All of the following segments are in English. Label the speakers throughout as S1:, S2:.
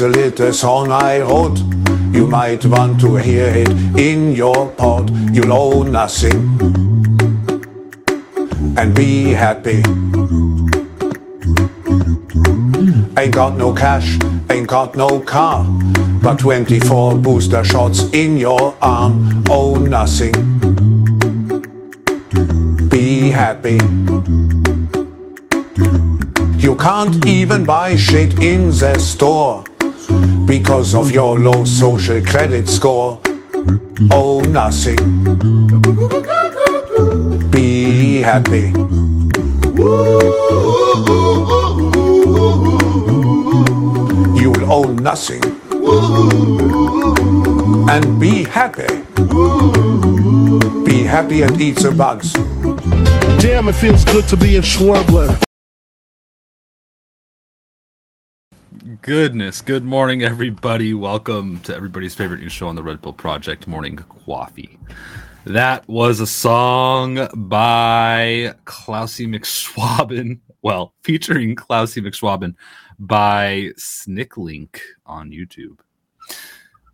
S1: A little song I wrote. You might want to hear it in your pod. You'll owe nothing and be happy. Ain't got no cash, ain't got no car, but 24 booster shots in your arm. Oh, nothing. Be happy. You can't even buy shit in the store because of your low social credit score. Oh, nothing. Be happy. You'll own nothing. And be happy. Be happy and eat some bugs.
S2: Damn, it feels good to be in Schwarbler.
S3: Goodness, good morning, everybody. Welcome to everybody's favorite new show on the Red Pill Project, Morning Coffee. That was a song by Klausy McSwaben, well, featuring Klausy McSwaben by Snicklink on YouTube.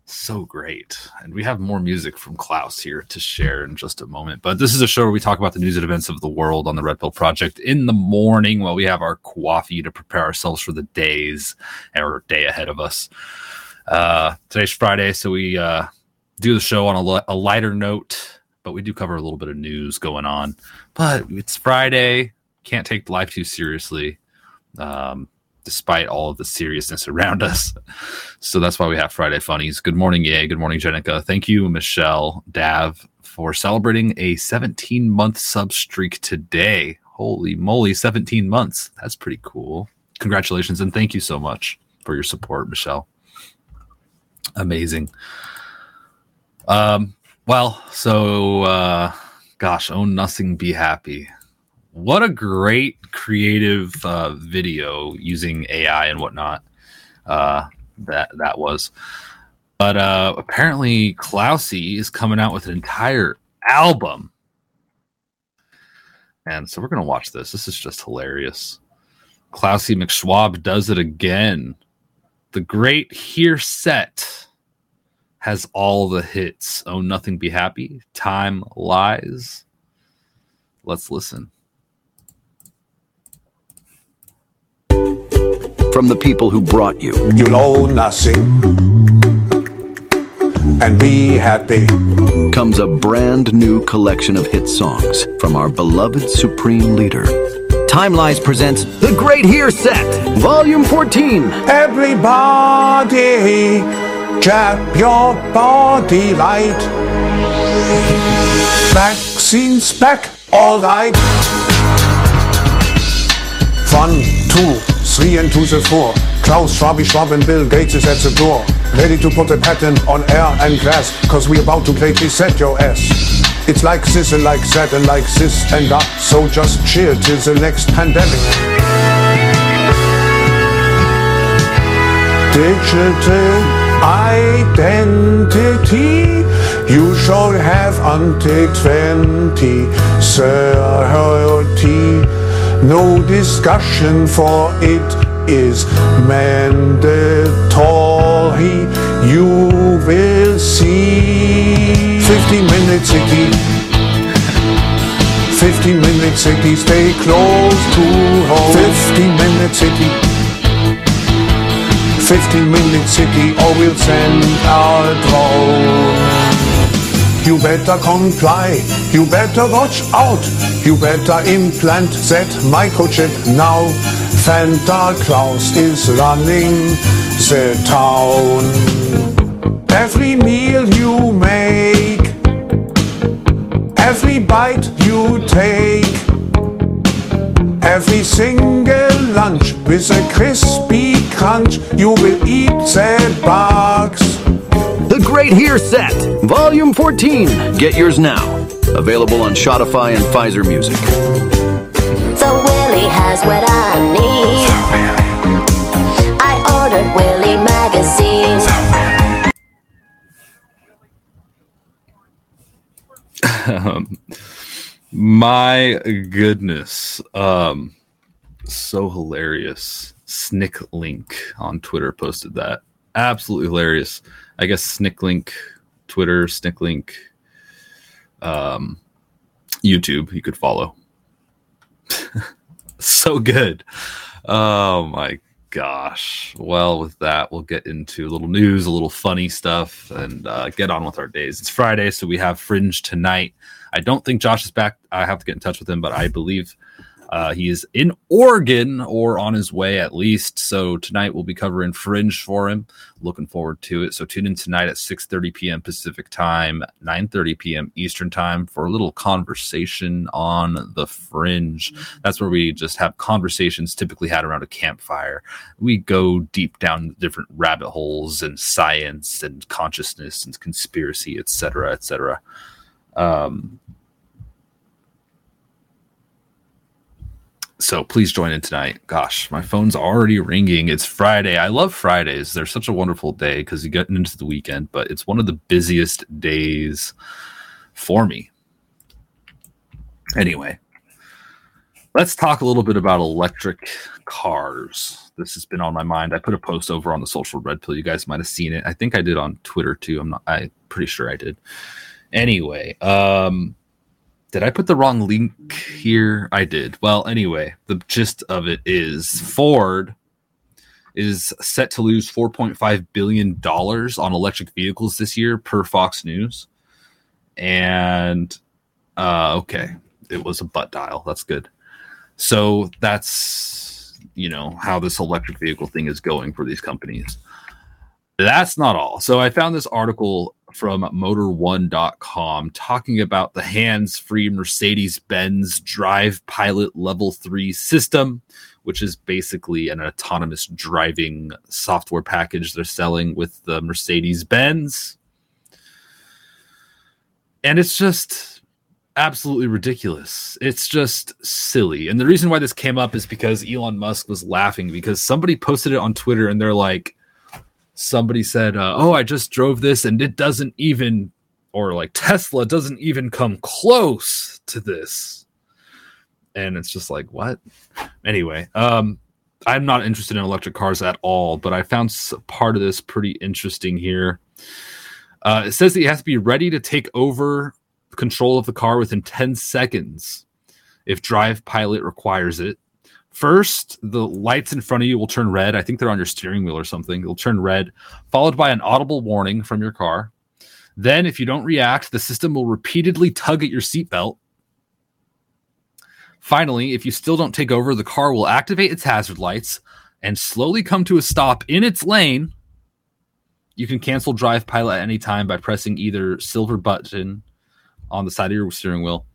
S3: So great. And we have more music from Klaus here to share in just a moment. But this is a show where we talk about the news and events of the world on the Red Pill Project in the morning while we have our coffee to prepare ourselves for the days or day ahead of us. Uh, today's Friday, so we uh, do the show on a, li- a lighter note, but we do cover a little bit of news going on. But it's Friday, can't take life too seriously. Um, despite all of the seriousness around us. So that's why we have Friday Funnies. Good morning, Yay. Good morning, Jenica. Thank you, Michelle Dav, for celebrating a 17 month sub streak today. Holy moly, 17 months. That's pretty cool. Congratulations and thank you so much for your support, Michelle. Amazing. Um, well, so uh gosh, own nothing, be happy what a great creative uh, video using AI and whatnot uh, that that was. But uh, apparently, Klausy is coming out with an entire album, and so we're gonna watch this. This is just hilarious. Klausy McSchwab does it again. The great Here Set has all the hits. Oh, nothing be happy. Time lies. Let's listen.
S4: From the people who brought you.
S1: You'll owe nothing and be happy.
S4: Comes a brand new collection of hit songs from our beloved Supreme Leader. Time Lies presents The Great Here Set, Volume 14.
S1: Everybody, jab your body right. Vaccines back, all right. One, two, three and to the four. Klaus, Schwabi, Schwab and Bill Gates is at the door. Ready to put a patent on air and glass, cause we about to greatly set your ass. It's like this and like that and like this and that, so just chill till the next pandemic. Digital identity, you should have until 2030. No discussion for it is mandatory. You will see 15 minutes city. 15 minute city, stay close to home. 15 minute city. 15 minute city, or we'll send our drone. You better comply, you better watch out, you better implant that microchip now. Santa Claus is running the town. Every meal you make, every bite you take, every single lunch with a crispy crunch, you will eat the bugs.
S4: The Great Here Set, Volume 14. Get yours now. Available on Shopify and Pfizer Music.
S5: So Willie has what I need. I ordered Willie magazine.
S3: um, my goodness um so hilarious Snick Link on Twitter posted that. Absolutely hilarious. I guess Snicklink, Twitter, Snicklink, um, YouTube, you could follow. so good. Oh my gosh. Well, with that, we'll get into a little news, a little funny stuff, and uh, get on with our days. It's Friday, so we have Fringe tonight. I don't think Josh is back. I have to get in touch with him, but I believe uh, he is in Oregon or on his way at least. So tonight we'll be covering Fringe for him. Looking forward to it. So tune in tonight at 6:30 p.m. Pacific time, 9:30 p.m. Eastern time for a little conversation on the Fringe. That's where we just have conversations typically had around a campfire. We go deep down different rabbit holes and science and consciousness and conspiracy, etc., etc. Um, so please join in tonight. Gosh, my phone's already ringing. It's Friday. I love Fridays. They're such a wonderful day because you get into the weekend, but it's one of the busiest days for me. Anyway, let's talk a little bit about electric cars. This has been on my mind. I put a post over on the social red pill. You guys might have seen it. I think I did on Twitter too. I'm not I pretty sure I did. Anyway, um did I put the wrong link here? I did. Well, anyway, the gist of it is Ford is set to lose 4.5 billion dollars on electric vehicles this year per Fox News. And uh okay, it was a butt dial. That's good. So that's you know how this electric vehicle thing is going for these companies. That's not all. So I found this article from motor1.com talking about the hands free Mercedes Benz Drive Pilot Level 3 system, which is basically an autonomous driving software package they're selling with the Mercedes Benz. And it's just absolutely ridiculous. It's just silly. And the reason why this came up is because Elon Musk was laughing because somebody posted it on Twitter and they're like, somebody said, uh, "Oh, I just drove this, and it doesn't even, or like Tesla doesn't even come close to this." And it's just like, what? Anyway, um, I'm not interested in electric cars at all, but I found part of this pretty interesting here. Uh, it says that you have to be ready to take over control of the car within 10 seconds if Drive Pilot requires it. First, the lights in front of you will turn red. I think they're on your steering wheel or something. It'll turn red, followed by an audible warning from your car. Then, if you don't react, the system will repeatedly tug at your seatbelt. Finally, if you still don't take over, the car will activate its hazard lights and slowly come to a stop in its lane. You can cancel Drive Pilot at any time by pressing either silver button on the side of your steering wheel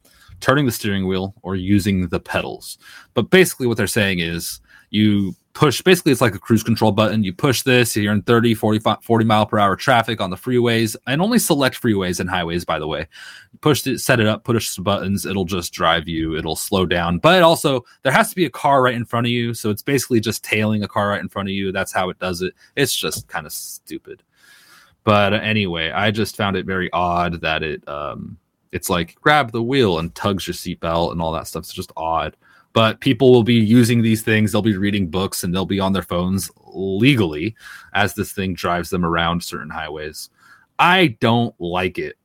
S3: turning the steering wheel or using the pedals. But basically, what they're saying is you push, basically, it's like a cruise control button. You push this, you're in 30, 40, 40 mile per hour traffic on the freeways and only select freeways and highways, by the way. Push it, set it up, push some buttons, it'll just drive you, it'll slow down. But also, there has to be a car right in front of you. So it's basically just tailing a car right in front of you. That's how it does it. It's just kind of stupid. But anyway, I just found it very odd that it, um, it's like grab the wheel and tugs your seatbelt and all that stuff. It's just odd. But people will be using these things. They'll be reading books and they'll be on their phones legally as this thing drives them around certain highways. I don't like it.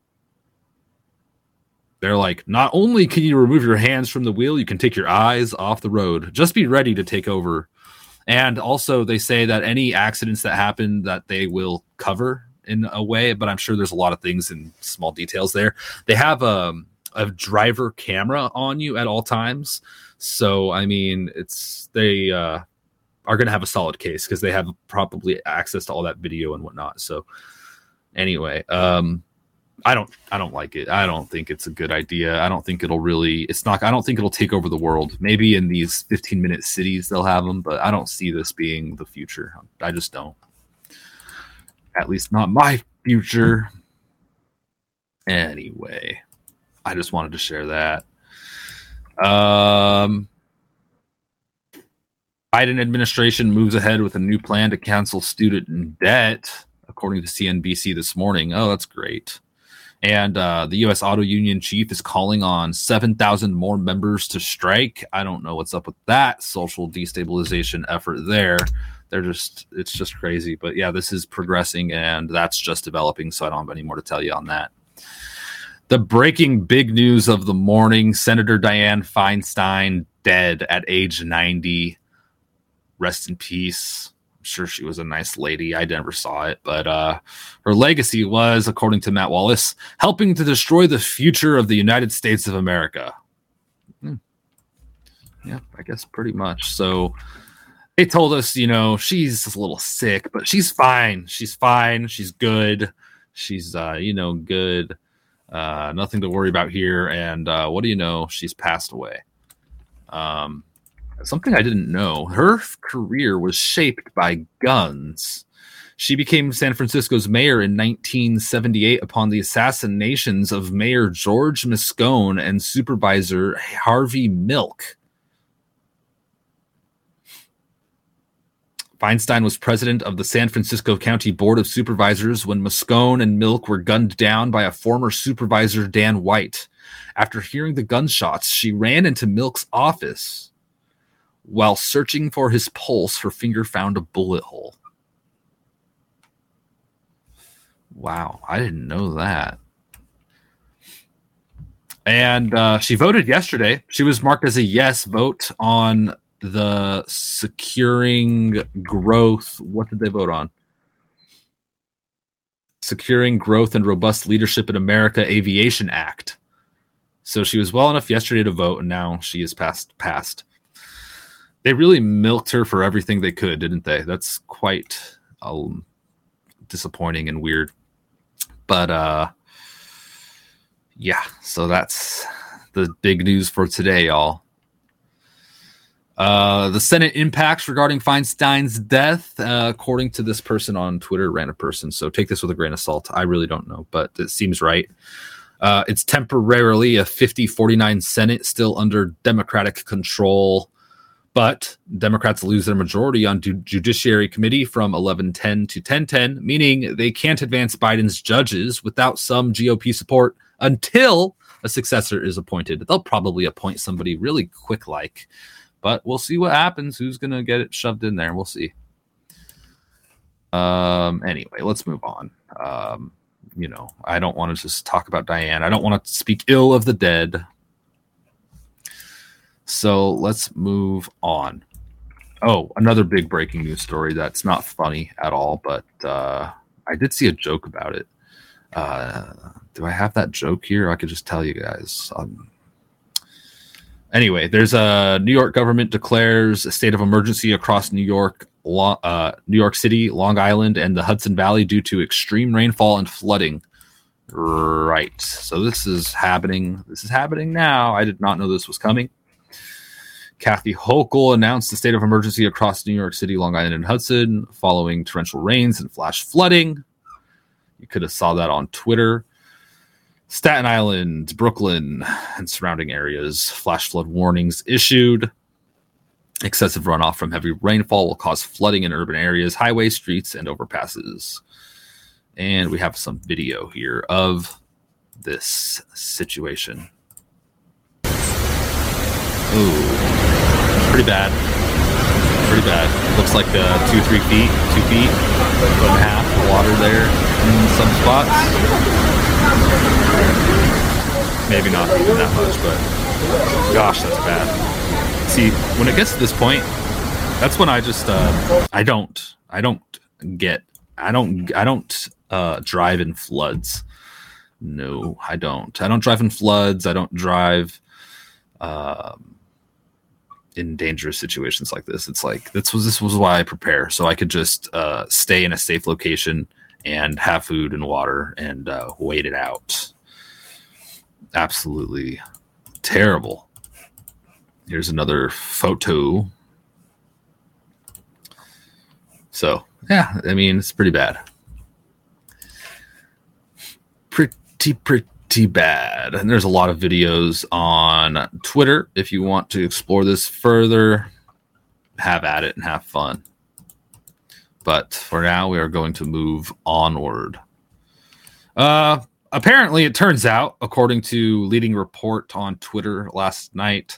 S3: They're like, not only can you remove your hands from the wheel, you can take your eyes off the road. Just be ready to take over. And also, they say that any accidents that happen, that they will cover in a way, but I'm sure there's a lot of things and small details there. They have a, um, a driver camera on you at all times. So, I mean, it's they uh, are going to have a solid case because they have probably access to all that video and whatnot. So, anyway, um, I don't I don't like it. I don't think it's a good idea. I don't think it'll really it's not I don't think it'll take over the world. Maybe in these 15 minute cities they'll have them, but I don't see this being the future. I just don't at least not my future. Anyway, I just wanted to share that. Um, Biden administration moves ahead with a new plan to cancel student debt, according to CNBC this morning. Oh, that's great. And uh, the U.S. Auto Union chief is calling on 7,000 more members to strike. I don't know what's up with that social destabilization effort there. They're just, it's just crazy. But yeah, this is progressing and that's just developing. So I don't have any more to tell you on that. The breaking big news of the morning Senator Dianne Feinstein dead at age 90. Rest in peace I'm sure she was a nice lady. I never saw it, but uh, her legacy was, according to Matt Wallace, helping to destroy the future of the United States of America. Hmm. Yeah, I guess pretty much. So they told us, you know, she's a little sick, but she's fine. She's fine. She's good. She's, uh, you know, good. Uh, nothing to worry about here. And uh, what do you know? She's passed away. Um, something I didn't know. Her career was shaped by guns. She became San Francisco's mayor in 1978 upon the assassinations of Mayor George Moscone and Supervisor Harvey Milk. Feinstein was president of the San Francisco County Board of Supervisors when Moscone and Milk were gunned down by a former supervisor, Dan White. After hearing the gunshots, she ran into Milk's office while searching for his pulse, her finger found a bullet hole. Wow, I didn't know that. And uh, she voted yesterday. She was marked as a yes vote on the securing growth. What did they vote on? Securing Growth and Robust Leadership in America Aviation Act. So she was well enough yesterday to vote, and now she is passed. Passed they really milked her for everything they could, didn't they? That's quite um, disappointing and weird. But uh, yeah, so that's the big news for today, y'all. Uh, the Senate impacts regarding Feinstein's death, uh, according to this person on Twitter, random person. So take this with a grain of salt. I really don't know, but it seems right. Uh, it's temporarily a 50 49 Senate still under Democratic control. But Democrats lose their majority on Judiciary Committee from 1110 to 1010, meaning they can't advance Biden's judges without some GOP support until a successor is appointed. They'll probably appoint somebody really quick like, but we'll see what happens. Who's going to get it shoved in there? We'll see. Um, anyway, let's move on. Um, you know, I don't want to just talk about Diane. I don't want to speak ill of the dead. So let's move on. Oh, another big breaking news story that's not funny at all, but uh, I did see a joke about it. Uh, do I have that joke here? I could just tell you guys. Anyway, there's a New York government declares a state of emergency across New York, uh, New York City, Long Island, and the Hudson Valley due to extreme rainfall and flooding. Right. So this is happening. This is happening now. I did not know this was coming. Kathy Hochul announced the state of emergency across New York City, Long Island, and Hudson following torrential rains and flash flooding. You could have saw that on Twitter. Staten Island, Brooklyn, and surrounding areas, flash flood warnings issued. Excessive runoff from heavy rainfall will cause flooding in urban areas, highways, streets, and overpasses. And we have some video here of this situation. Ooh pretty bad. Pretty bad. Looks like uh, two, three feet, two feet, foot and a half water there in some spots. Maybe not even that much, but gosh, that's bad. See, when it gets to this point, that's when I just uh, I don't I don't get I don't I don't uh, drive in floods. No, I don't. I don't drive in floods. I don't drive. Um, in dangerous situations like this. It's like this was this was why I prepare, so I could just uh, stay in a safe location and have food and water and uh, wait it out. Absolutely terrible. Here's another photo. So yeah, I mean it's pretty bad. Pretty pretty bad. And there's a lot of videos on Twitter. If you want to explore this further, have at it and have fun. But for now, we are going to move onward. Uh, apparently, it turns out, according to leading report on Twitter last night,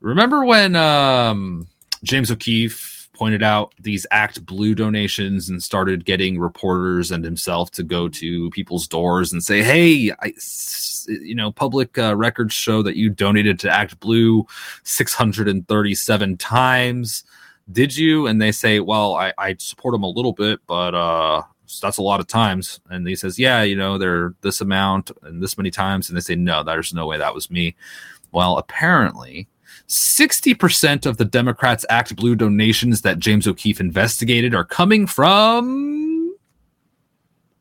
S3: remember when um, James O'Keefe pointed out these ActBlue donations and started getting reporters and himself to go to people's doors and say, "Hey, I, you know, public uh, records show that you donated to ActBlue 637 times." Did you? And they say, "Well, I, I support them a little bit, but uh, that's a lot of times. And he says, yeah, you know, they're this amount and this many times. And they say, no, there's no way that was me. Well, apparently, 60% of the Democrats ActBlue donations that James O'Keefe investigated are coming from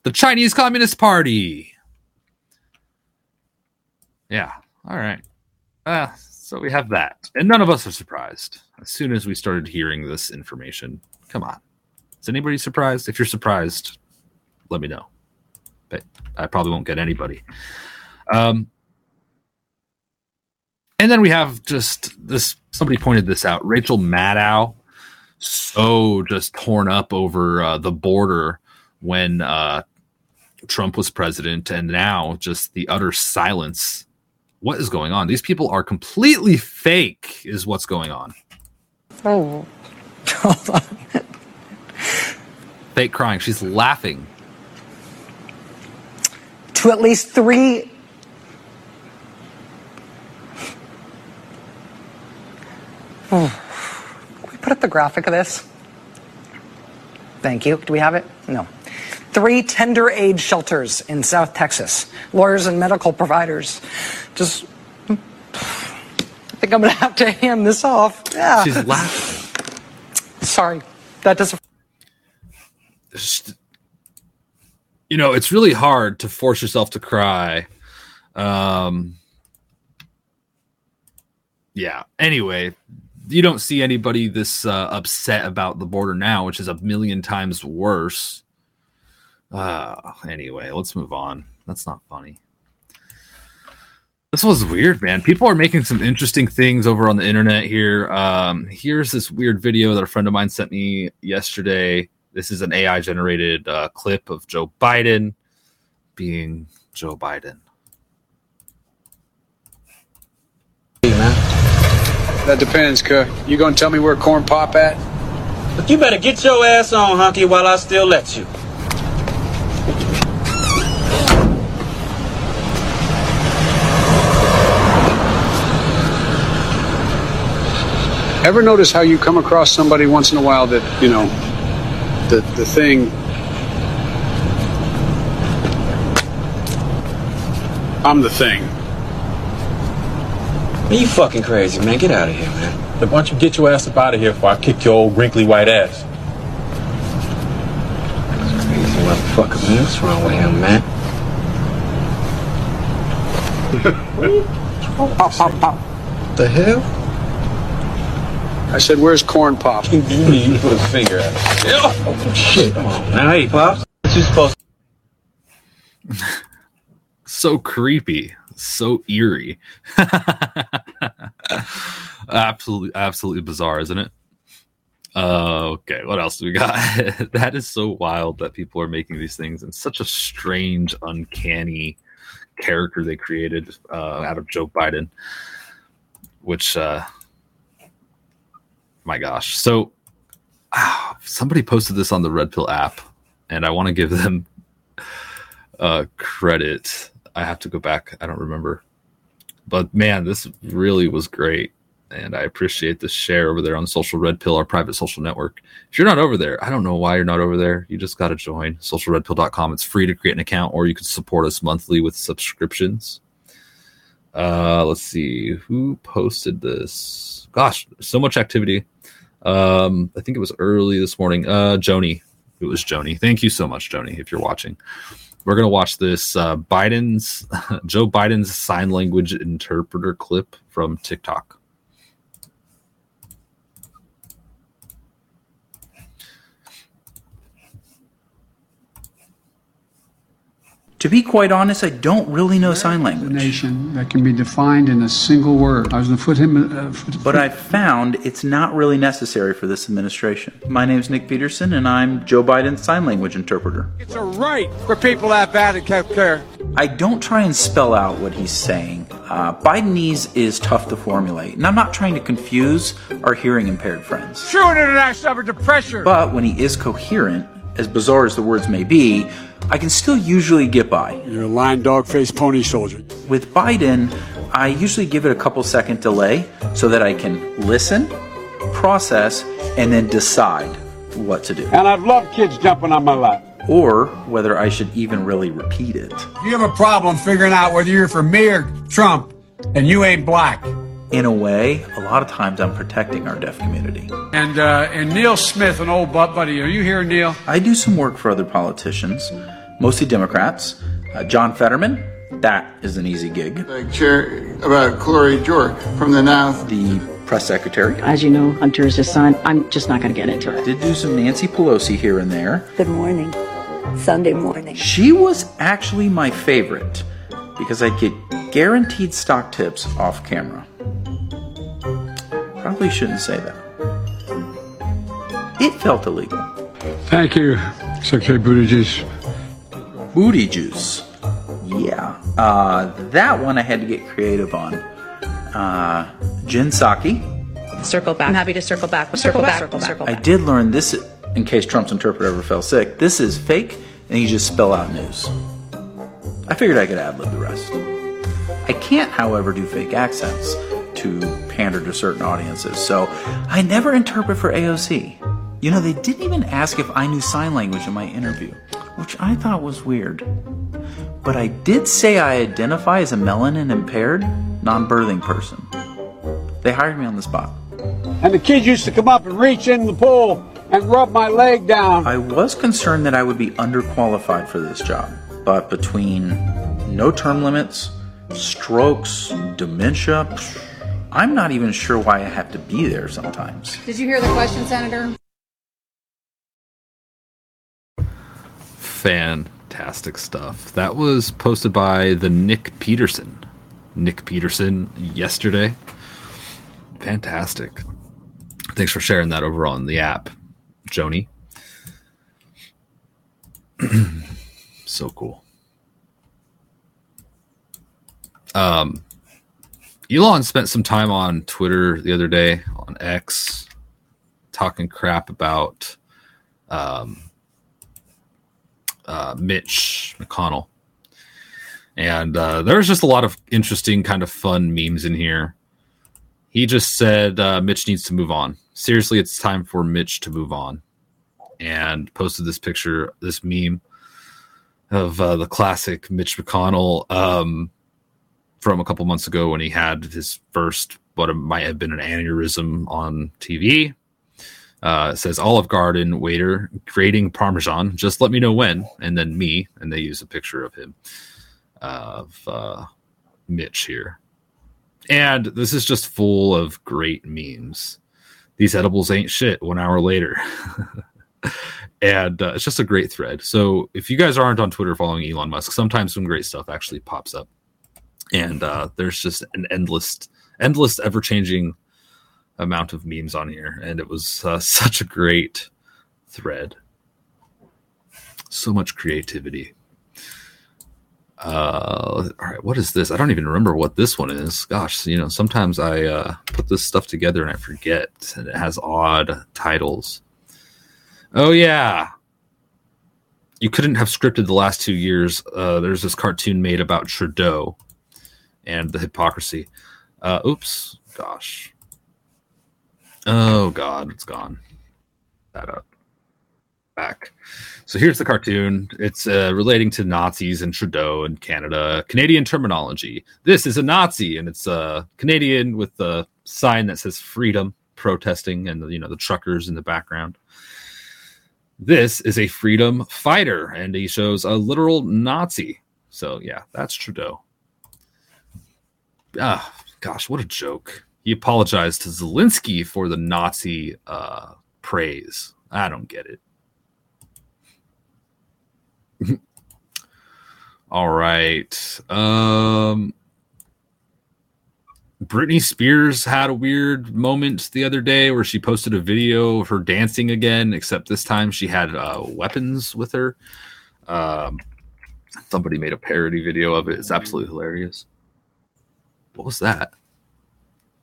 S3: the Chinese Communist Party. Yeah. All right. Uh, so we have that. And none of us are surprised as soon as we started hearing this information. Come on. Is anybody surprised? If you're surprised, let me know. But I probably won't get anybody. Um, and then we have just this. Somebody pointed this out. Rachel Maddow, so just torn up over uh, the border when uh, Trump was president, and now just the utter silence. What is going on? These people are completely fake. Is what's going on.
S6: Oh.
S3: Fake crying. She's laughing.
S6: To at least three. Can we put up the graphic of this? Thank you. Do we have it? No. Three tender age shelters in South Texas. Lawyers and medical providers. Just. I think I'm going to have to hand this off. Yeah.
S3: She's laughing.
S6: Sorry. That doesn't.
S3: you know it's really hard to force yourself to cry um yeah anyway you don't see anybody this uh, upset about the border now which is a million times worse uh anyway let's move on that's not funny this was weird man people are making some interesting things over on the internet here um here's this weird video that a friend of mine sent me yesterday this is an AI generated uh, clip of Joe Biden being Joe Biden.
S7: Hey, That depends, cuz. You gonna tell me where corn pop at?
S8: But you better get your ass on, honky, while I still let you.
S7: Ever notice how you come across somebody once in a while that, you know, the, the thing I'm the thing.
S8: Man, you fucking crazy, man. Get out of here, man.
S9: Why don't you get your ass up out of here before I kick your old wrinkly white ass?
S8: Crazy motherfucker, man. What's wrong with him, man?
S7: Pop, pop, pop.
S8: The hell?
S7: I said, where's corn pop?
S8: You need you put a finger at it. Oh, shit. Come on, now, hey, Pops. What you supposed
S3: So creepy, so eerie. absolutely, absolutely bizarre, isn't it? Uh, okay, what else do we got? that is so wild that people are making these things and such a strange, uncanny character they created uh, out of Joe Biden, which, uh, my gosh. So, ah, somebody posted this on the Red Pill app, and I want to give them uh, credit. I have to go back. I don't remember. But man, this really was great. And I appreciate the share over there on Social Red Pill, our private social network. If you're not over there, I don't know why you're not over there. You just got to join socialredpill.com. It's free to create an account, or you can support us monthly with subscriptions. Uh, let's see who posted this. Gosh, so much activity. Um, I think it was early this morning. Uh, Joni, it was Joni. Thank you so much, Joni, if you're watching we're gonna watch this uh, Biden's Joe Biden's sign language interpreter clip from TikTok.
S10: To be quite honest, I don't really know sign language.
S7: Nation that can be defined in a single word. I was going to put him. Uh, foot,
S10: But I found it's not really necessary for this administration. My name's Nick Peterson, and I'm Joe Biden's sign language interpreter.
S11: It's a right for people that bad in health care.
S10: I don't try and spell out what he's saying. Uh, Bidenese is tough to formulate, and I'm not trying to confuse our hearing impaired friends.
S11: True internet suffered to pressure.
S10: But when he is coherent, as bizarre as the words may be, I can still usually get by.
S11: You're a lying dog faced pony soldier.
S10: With Biden, I usually give it a couple second delay so that I can listen, process, and then decide what to do.
S11: And I've loved kids jumping on my lap.
S10: Or whether I should even really repeat it.
S11: If you have a problem figuring out whether you're for me or Trump, and you ain't black.
S10: In a way, a lot of times I'm protecting our deaf community.
S11: And uh, and Neil Smith, an old butt buddy, are you here, Neil?
S10: I do some work for other politicians, mostly Democrats. Uh, John Fetterman, that is an easy gig.
S12: Like Chair about Cory York from the now
S10: the press secretary.
S13: As you know, Hunter is his son. I'm just not going to get into it.
S10: Did do some Nancy Pelosi here and there.
S14: Good morning. Sunday morning.
S10: She was actually my favorite because I'd get guaranteed stock tips off camera. Probably shouldn't say that. It felt illegal.
S11: Thank you, Secretary Buttigieg.
S10: Booty juice. Yeah. Uh, that one I had to get creative on. Uh, Jen Psaki.
S15: Circle back. I'm happy to circle back. Circle, back. Circle back. Circle
S10: I
S15: back.
S10: did learn this in case Trump's interpreter ever fell sick. This is fake, and you just spell out news. I figured I could ad lib the rest. I can't, however, do fake accents to pander to certain audiences, so I never interpret for AOC. You know, they didn't even ask if I knew sign language in my interview, which I thought was weird. But I did say I identify as a melanin impaired, non birthing person. They hired me on the spot.
S11: And the kids used to come up and reach in the pool and rub my leg down.
S10: I was concerned that I would be underqualified for this job, but between no term limits, strokes, dementia, psh, I'm not even sure why I have to be there sometimes.
S15: Did you hear the question, Senator?
S3: Fantastic stuff. That was posted by the Nick Peterson. Nick Peterson yesterday. Fantastic. Thanks for sharing that over on the app, Joni. so cool. Um, Elon spent some time on Twitter the other day on X talking crap about um, uh, Mitch McConnell. And uh, there's just a lot of interesting, kind of fun memes in here. He just said uh, Mitch needs to move on. Seriously, it's time for Mitch to move on. And posted this picture, this meme of uh, the classic Mitch McConnell um, from a couple months ago when he had his first, what might have been an aneurysm on TV. Uh, says Olive Garden waiter creating Parmesan. Just let me know when. And then me. And they use a picture of him, of uh, Mitch here. And this is just full of great memes. These edibles ain't shit one hour later. and uh, it's just a great thread. So if you guys aren't on Twitter following Elon Musk, sometimes some great stuff actually pops up. And uh, there's just an endless, endless, ever changing amount of memes on here. And it was uh, such a great thread. So much creativity. Uh, all right, what is this? I don't even remember what this one is. Gosh, you know, sometimes I uh, put this stuff together and I forget, and it has odd titles. Oh yeah, you couldn't have scripted the last two years. Uh, there's this cartoon made about Trudeau and the hypocrisy. Uh, oops, gosh. Oh God, it's gone. That up. Back. So here's the cartoon. It's uh, relating to Nazis and Trudeau and Canada. Canadian terminology. This is a Nazi, and it's uh, Canadian with the sign that says freedom, protesting, and you know the truckers in the background. This is a freedom fighter, and he shows a literal Nazi. So yeah, that's Trudeau. Ah, gosh, what a joke. He apologized to Zelensky for the Nazi uh, praise. I don't get it. All right. Um Britney Spears had a weird moment the other day where she posted a video of her dancing again, except this time she had uh, weapons with her. Um, Somebody made a parody video of it. It's absolutely hilarious. What was that?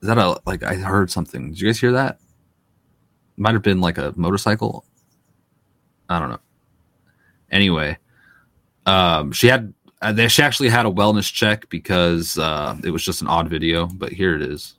S3: Is that a like I heard something? Did you guys hear that? Might have been like a motorcycle. I don't know. Anyway, um, she had uh, they, she actually had a wellness check because uh, it was just an odd video, but here it is.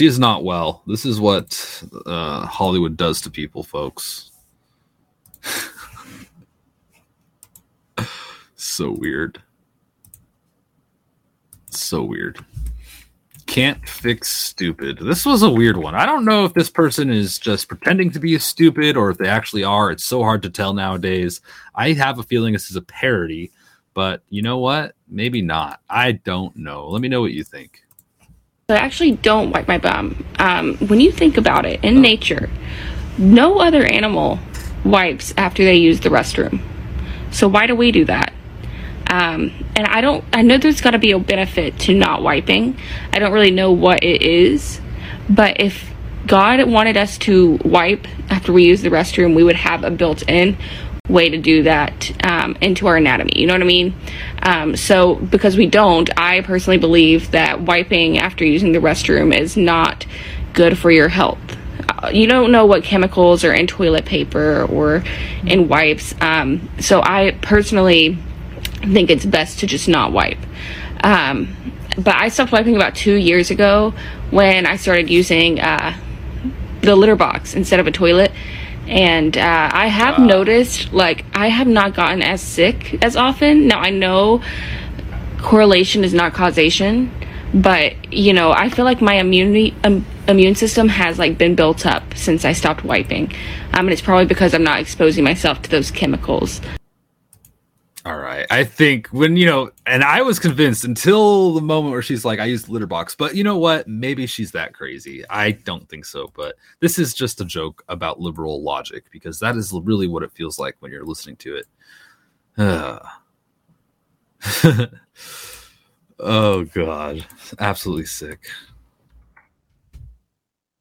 S3: Yeah, she is not well. This is what uh, Hollywood does to people, folks. so weird. So weird. Can't fix stupid. This was a weird one. I don't know if this person is just pretending to be stupid or if they actually are. It's so hard to tell nowadays. I have a feeling this is a parody, but you know what? Maybe not. I don't know. Let me know what you think.
S16: I actually don't wipe my bum. Um, when you think about it, in nature, no other animal wipes after they use the restroom. So why do we do that? Um, and I don't. I know there's got to be a benefit to not wiping. I don't really know what it is, but if God wanted us to wipe after we use the restroom, we would have a built-in way to do that um, into our anatomy. You know what I mean? Um, so because we don't, I personally believe that wiping after using the restroom is not good for your health. Uh, You don't know what chemicals are in toilet paper or in wipes. Um, so I personally think it's best to just not wipe. Um, but I stopped wiping about two years ago when I started using uh, the litter box instead of a toilet. And uh, I have noticed, like, I have not gotten as sick as often. Now, I know correlation is not causation, but, you know, I feel like my immunity, um, immune system has, like, been built up since I stopped wiping. Um, and it's probably because I'm not exposing myself to those chemicals.
S3: All right. I think when, you know, and I was convinced until the moment where she's like, I used litter box, but you know what? Maybe she's that crazy. I don't think so. But this is just a joke about liberal logic because that is really what it feels like when you're listening to it. oh, God. Absolutely sick.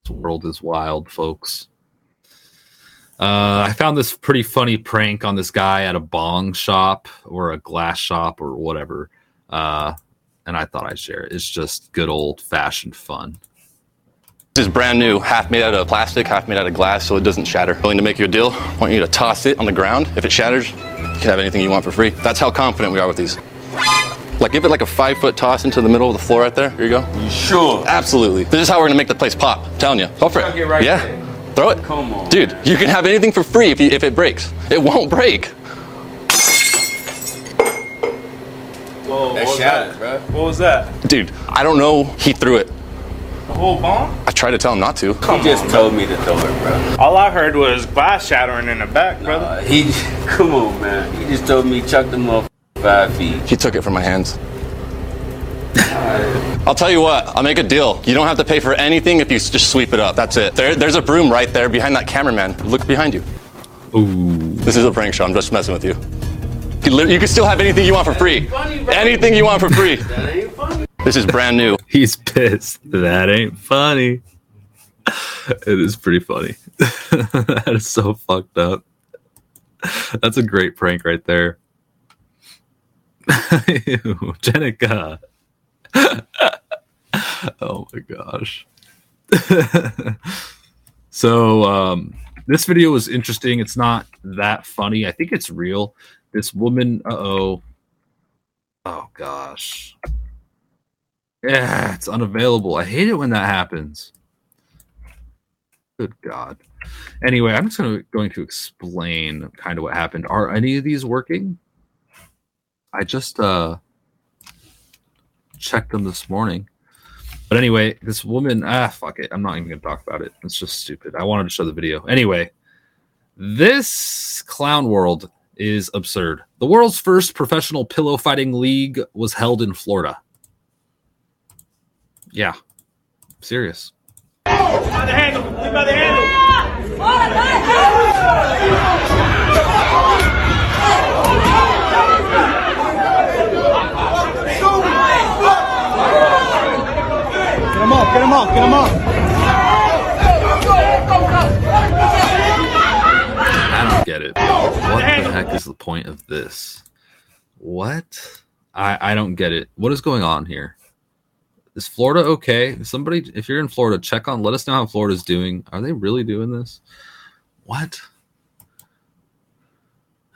S3: This world is wild, folks. Uh, I found this pretty funny prank on this guy at a bong shop or a glass shop or whatever. Uh, and I thought I'd share it. It's just good old fashioned fun.
S17: This is brand new, half made out of plastic, half made out of glass, so it doesn't shatter. Willing to make you a deal? want you to toss it on the ground. If it shatters, you can have anything you want for free. That's how confident we are with these. Like, give it like a five foot toss into the middle of the floor right there. Here you go. You sure? Absolutely. This is how we're gonna make the place pop. I'm telling you. Go for it.
S8: Right
S17: yeah.
S8: there.
S17: Throw it.
S8: Come on.
S17: Dude, you can have anything for free if, you, if it breaks. It won't break.
S8: Whoa,
S17: That
S8: what was that? bro. What was that?
S17: Dude, I don't know. He threw it.
S8: The whole bomb?
S17: I tried to tell him not to.
S8: He just told me to throw it, bro. All I heard was glass shattering in the back, brother.
S18: He, come on, man. He just told me chuck the motherfucker five feet.
S17: He took it from my hands. I'll tell you what, I'll make a deal. You don't have to pay for anything if you just sweep it up. That's it. There, there's a broom right there behind that cameraman. Look behind you.
S3: Ooh.
S17: This is a prank show. I'm just messing with you. You can, you can still have anything you want for free. Anything you want for free. This is brand new.
S3: He's pissed. That ain't funny. It is pretty funny. that is so fucked up. That's a great prank right there. Ew, Jenica. oh my gosh. so um this video was interesting. It's not that funny. I think it's real. This woman, uh-oh. Oh gosh. Yeah, it's unavailable. I hate it when that happens. Good God. Anyway, I'm just gonna going to explain kind of what happened. Are any of these working? I just uh checked them this morning. But anyway, this woman, ah, fuck it. I'm not even gonna talk about it. It's just stupid. I wanted to show the video. Anyway, this clown world is absurd. The world's first professional pillow fighting league was held in Florida. Yeah, serious.
S19: By the handle. By the handle.
S11: Him up, get him up, get him up.
S3: I don't get it. What the heck is the point of this? What? I I don't get it. What is going on here? Is Florida okay? Somebody, if you're in Florida, check on. Let us know how Florida's doing. Are they really doing this? What?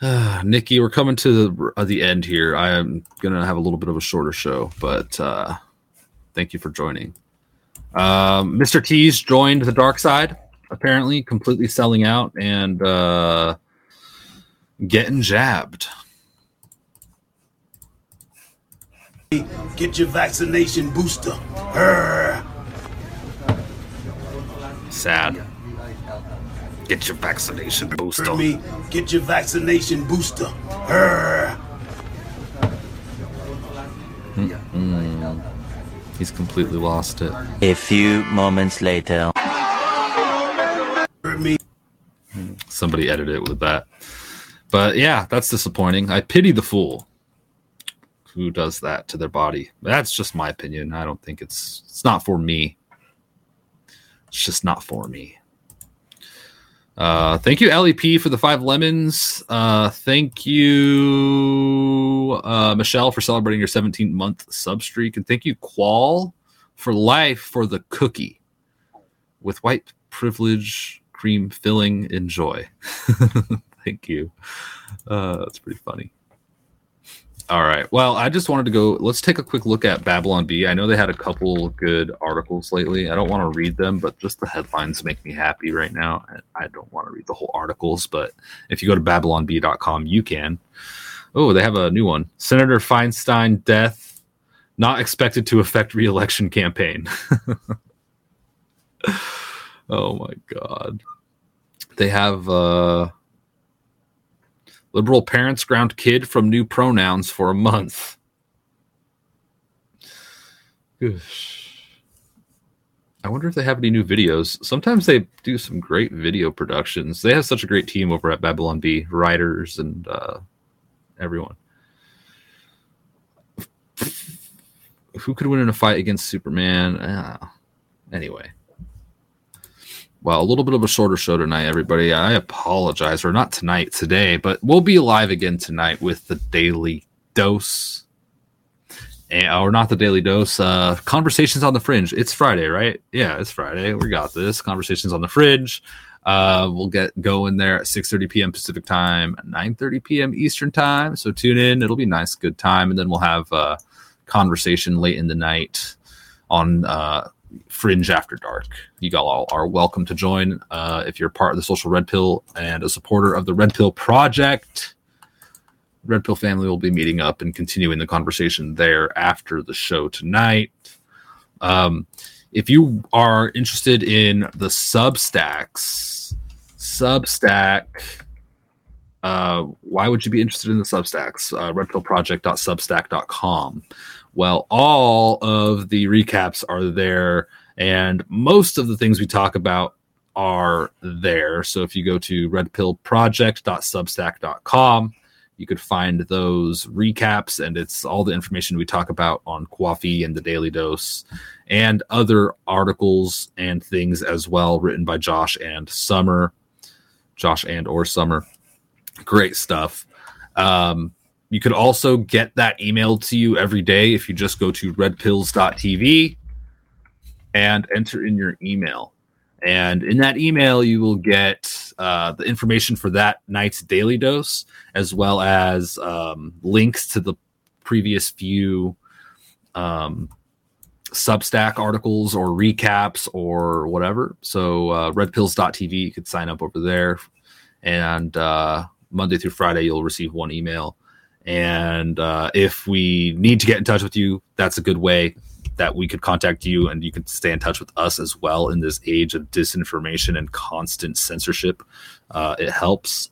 S3: Nikki, we're coming to the uh, the end here. I am gonna have a little bit of a shorter show, but uh, thank you for joining. Um, Mr. T's joined the dark side, apparently completely selling out and uh, getting jabbed.
S20: Get your vaccination booster.
S3: Sad. Get your vaccination booster.
S20: Me? Get your vaccination booster.
S3: He's completely lost it.
S21: A few moments later.
S3: Somebody edited it with that. But yeah, that's disappointing. I pity the fool who does that to their body. That's just my opinion. I don't think it's it's not for me. It's just not for me. Uh, thank you, LEP, for the five lemons. Uh, thank you, uh, Michelle, for celebrating your 17 month sub streak. And thank you, Qual, for life for the cookie with white privilege cream filling. Enjoy. thank you. Uh, that's pretty funny. All right. Well, I just wanted to go. Let's take a quick look at Babylon Bee. I know they had a couple good articles lately. I don't want to read them, but just the headlines make me happy right now. I don't want to read the whole articles, but if you go to babylonbee.com, you can. Oh, they have a new one. Senator Feinstein death not expected to affect reelection campaign. oh my god. They have uh Liberal parents ground kid from new pronouns for a month. I wonder if they have any new videos. Sometimes they do some great video productions. They have such a great team over at Babylon Bee, writers and uh, everyone. Who could win in a fight against Superman? Uh, anyway. Well, a little bit of a shorter show tonight, everybody. I apologize, or not tonight, today, but we'll be live again tonight with the Daily Dose, and, or not the Daily Dose. Uh, Conversations on the Fringe. It's Friday, right? Yeah, it's Friday. We got this. Conversations on the Fringe. Uh, we'll get going there at 6:30 p.m. Pacific time, 9:30 p.m. Eastern time. So tune in. It'll be nice, good time, and then we'll have uh, conversation late in the night on. Uh, Fringe After Dark. You all are welcome to join uh, if you're part of the Social Red Pill and a supporter of the Red Pill Project. Red Pill family will be meeting up and continuing the conversation there after the show tonight. Um, if you are interested in the Substacks, Substack, uh, why would you be interested in the Substacks? Uh, redpillproject.substack.com. Well, all of the recaps are there, and most of the things we talk about are there. So if you go to redpillproject.substack.com, you could find those recaps, and it's all the information we talk about on Qoffee and the Daily Dose, and other articles and things as well, written by Josh and Summer, Josh and or Summer. Great stuff. Um, you could also get that emailed to you every day if you just go to redpills.tv and enter in your email. And in that email, you will get uh, the information for that night's daily dose, as well as um, links to the previous few um, Substack articles or recaps or whatever. So, uh, redpills.tv, you could sign up over there. And uh, Monday through Friday, you'll receive one email. And uh, if we need to get in touch with you, that's a good way that we could contact you and you could stay in touch with us as well in this age of disinformation and constant censorship. Uh, it helps.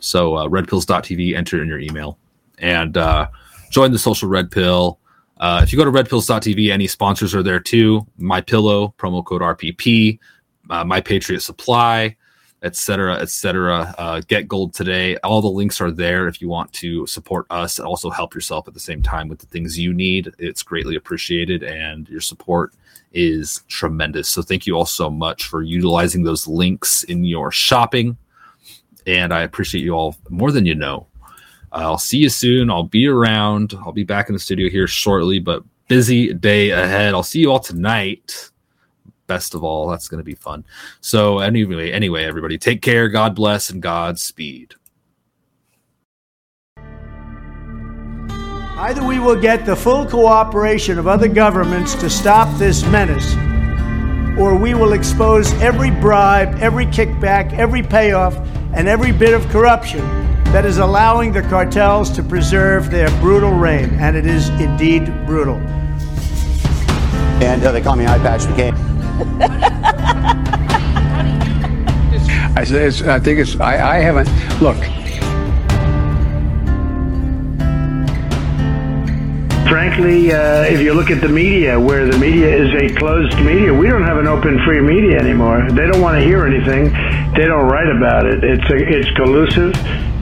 S3: So, uh, redpills.tv, enter in your email and uh, join the social red pill. Uh, if you go to redpills.tv, any sponsors are there too. My Pillow, promo code RPP, uh, My Patriot Supply, etc., etc. Uh, get gold today. All the links are there if you want to support us and also help yourself at the same time with the things you need. It's greatly appreciated, and your support is tremendous. So thank you all so much for utilizing those links in your shopping, and I appreciate you all more than you know. I'll see you soon. I'll be around. I'll be back in the studio here shortly, but busy day ahead. I'll see you all tonight. Best of all, that's going to be fun. So anyway, anyway, everybody, take care. God bless and Godspeed.
S22: Either we will get the full cooperation of other governments to stop this menace, or we will expose every bribe, every kickback, every payoff, and every bit of corruption that is allowing the cartels to preserve their brutal reign, and it is indeed brutal.
S23: And uh, they call me Eye Patch McCain.
S11: I, said I think it's. I, I haven't. Look,
S24: Frankly, uh, if you look at the media, where the media is a closed media, we don't have an open, free media anymore. They don't want to hear anything. They don't write about it. It's a, it's collusive.